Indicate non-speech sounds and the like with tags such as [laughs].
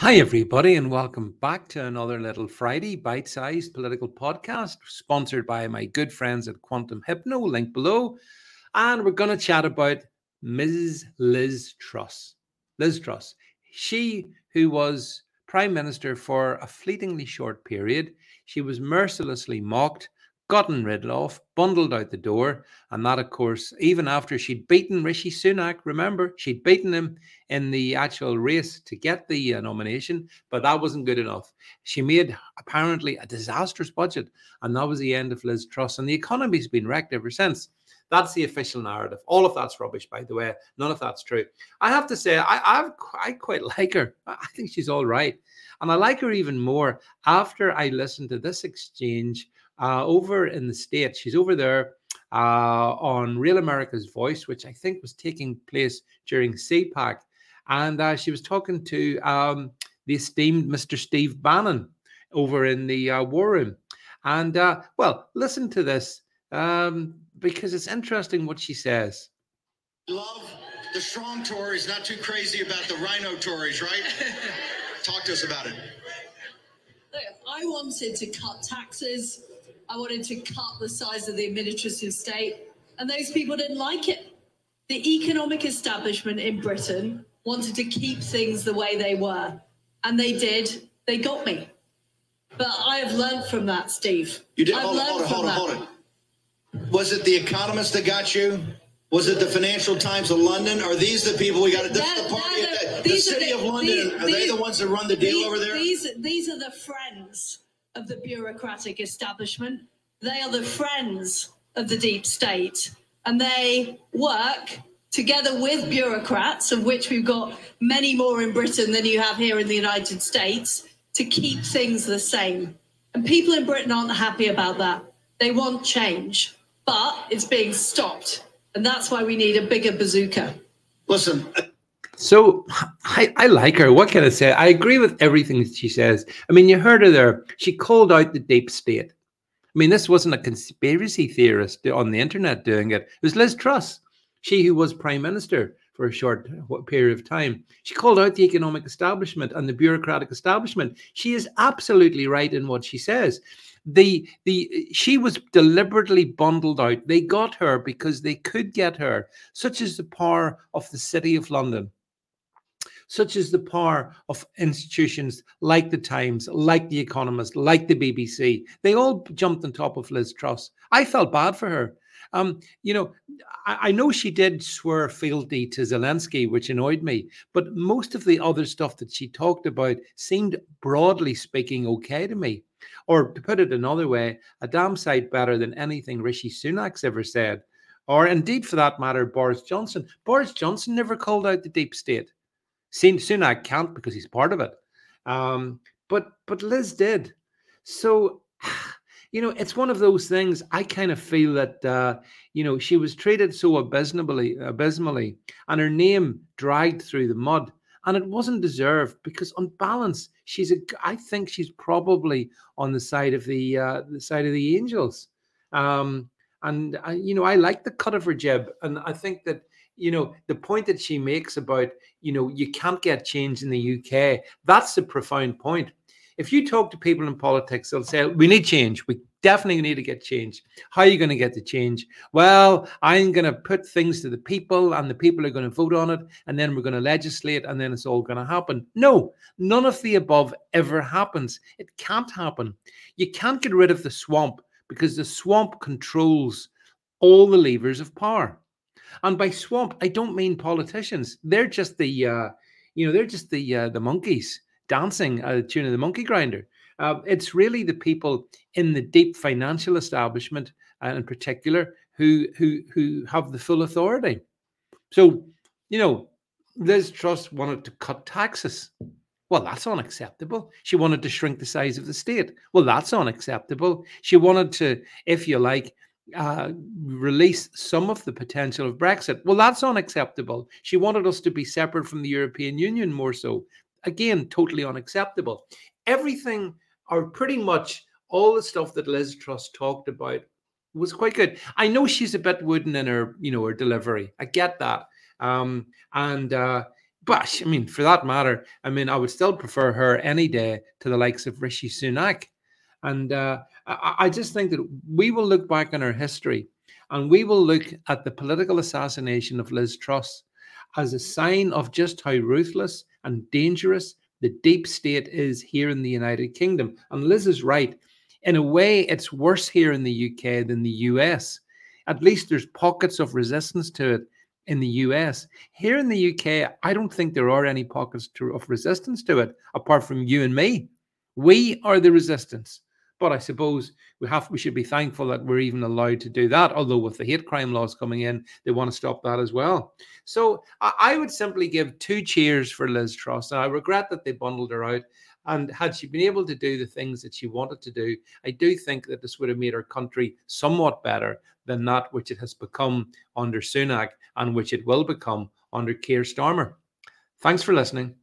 Hi, everybody, and welcome back to another little Friday bite sized political podcast sponsored by my good friends at Quantum Hypno, link below. And we're going to chat about Mrs. Liz Truss. Liz Truss, she who was Prime Minister for a fleetingly short period, she was mercilessly mocked gotten rid of, bundled out the door. And that, of course, even after she'd beaten Rishi Sunak, remember, she'd beaten him in the actual race to get the uh, nomination, but that wasn't good enough. She made apparently a disastrous budget, and that was the end of Liz Truss. And the economy's been wrecked ever since. That's the official narrative. All of that's rubbish, by the way. None of that's true. I have to say, I I've, I quite [laughs] like her. I think she's all right, and I like her even more after I listened to this exchange uh, over in the States. She's over there uh, on Real America's Voice, which I think was taking place during CPAC. And uh, she was talking to um, the esteemed Mr. Steve Bannon over in the uh, War Room. And uh, well, listen to this um, because it's interesting what she says. Love the strong Tories, not too crazy about the RINO Tories, right? [laughs] Talk to us about it. I wanted to cut taxes I wanted to cut the size of the administrative state, and those people didn't like it. The economic establishment in Britain wanted to keep things the way they were, and they did. They got me. But I have learned from that, Steve. You did. I've hold on, hold on, hold on, hold on. Was it the Economist that got you? Was it the Financial Times of London? Are these the people we got? This that, is the party. The, the, city the, of London. These, are these, they the ones that run the deal these, over there? These these are the friends of the bureaucratic establishment. They are the friends of the deep state, and they work together with bureaucrats, of which we've got many more in Britain than you have here in the United States, to keep things the same. And people in Britain aren't happy about that. They want change, but it's being stopped. And that's why we need a bigger bazooka. Listen, so I, I like her. What can I say? I agree with everything she says. I mean, you heard her there. She called out the deep state. I mean, this wasn't a conspiracy theorist on the internet doing it. It was Liz Truss, she who was prime minister for a short period of time. She called out the economic establishment and the bureaucratic establishment. She is absolutely right in what she says. The the she was deliberately bundled out. They got her because they could get her, such as the power of the city of London such as the power of institutions like the Times, like the Economist, like the BBC. They all jumped on top of Liz Truss. I felt bad for her. Um, you know, I, I, know she did swear fealty to Zelensky, which annoyed me, but most of the other stuff that she talked about seemed, broadly speaking, okay to me. Or to put it another way, a damn sight better than anything Rishi Sunak's ever said. Or indeed, for that matter, Boris Johnson. Boris Johnson never called out the deep state. Sunak can't because he's part of it. Um, but but Liz did. So [sighs] you know, it's one of those things. I kind of feel that uh, you know she was treated so abysmally, abysmally, and her name dragged through the mud, and it wasn't deserved because, on balance, she's a. I think she's probably on the side of the uh, the side of the angels. Um, and I, you know, I like the cut of her jib, and I think that you know the point that she makes about you know you can't get change in the UK that's a profound point. If you talk to people in politics they'll say we need change. We definitely need to get change. How are you going to get the change? Well i'm going to put things to the people and the people are going to vote on it and then we're going to legislate and then it's all going to happen. No none of the above ever happens. It can't happen. You can't get rid of the swamp because the swamp controls all the levers of power and by swamp, I don't mean politicians. They're just the, uh, you know, they're just the uh, the monkeys dancing a tune of the monkey grinder. Uh, it's really the people in the deep financial establishment, uh, in particular, who who who have the full authority. So, you know, Liz Truss wanted to cut taxes. Well, that's unacceptable. She wanted to shrink the size of the state. Well, that's unacceptable. She wanted to, if you like, uh, release some of the potential of Brexit. Well, that's unacceptable. She wanted us to be separate from the European Union more so. Again, totally unacceptable. Everything, or pretty much all the stuff that Liz Truss talked about was quite good. I know she's a bit wooden in her, you know, her delivery. I get that. Um, and uh, but I mean, for that matter, I mean, I would still prefer her any day to the likes of Rishi Sunak. And uh, I, I just think that we will look back on our history and we will look at the political assassination of Liz Truss as a sign of just how ruthless and dangerous the deep state is here in the United Kingdom. And Liz is right. In a way, it's worse here in the UK than the US. At least there's pockets of resistance to it in the US. Here in the UK, I don't think there are any pockets to, of resistance to it apart from you and me. We are the resistance. But I suppose we have we should be thankful that we're even allowed to do that. Although with the hate crime laws coming in, they want to stop that as well. So I, I would simply give two cheers for Liz Truss. I regret that they bundled her out. And had she been able to do the things that she wanted to do, I do think that this would have made our country somewhat better than that which it has become under Sunak and which it will become under Keir Starmer. Thanks for listening.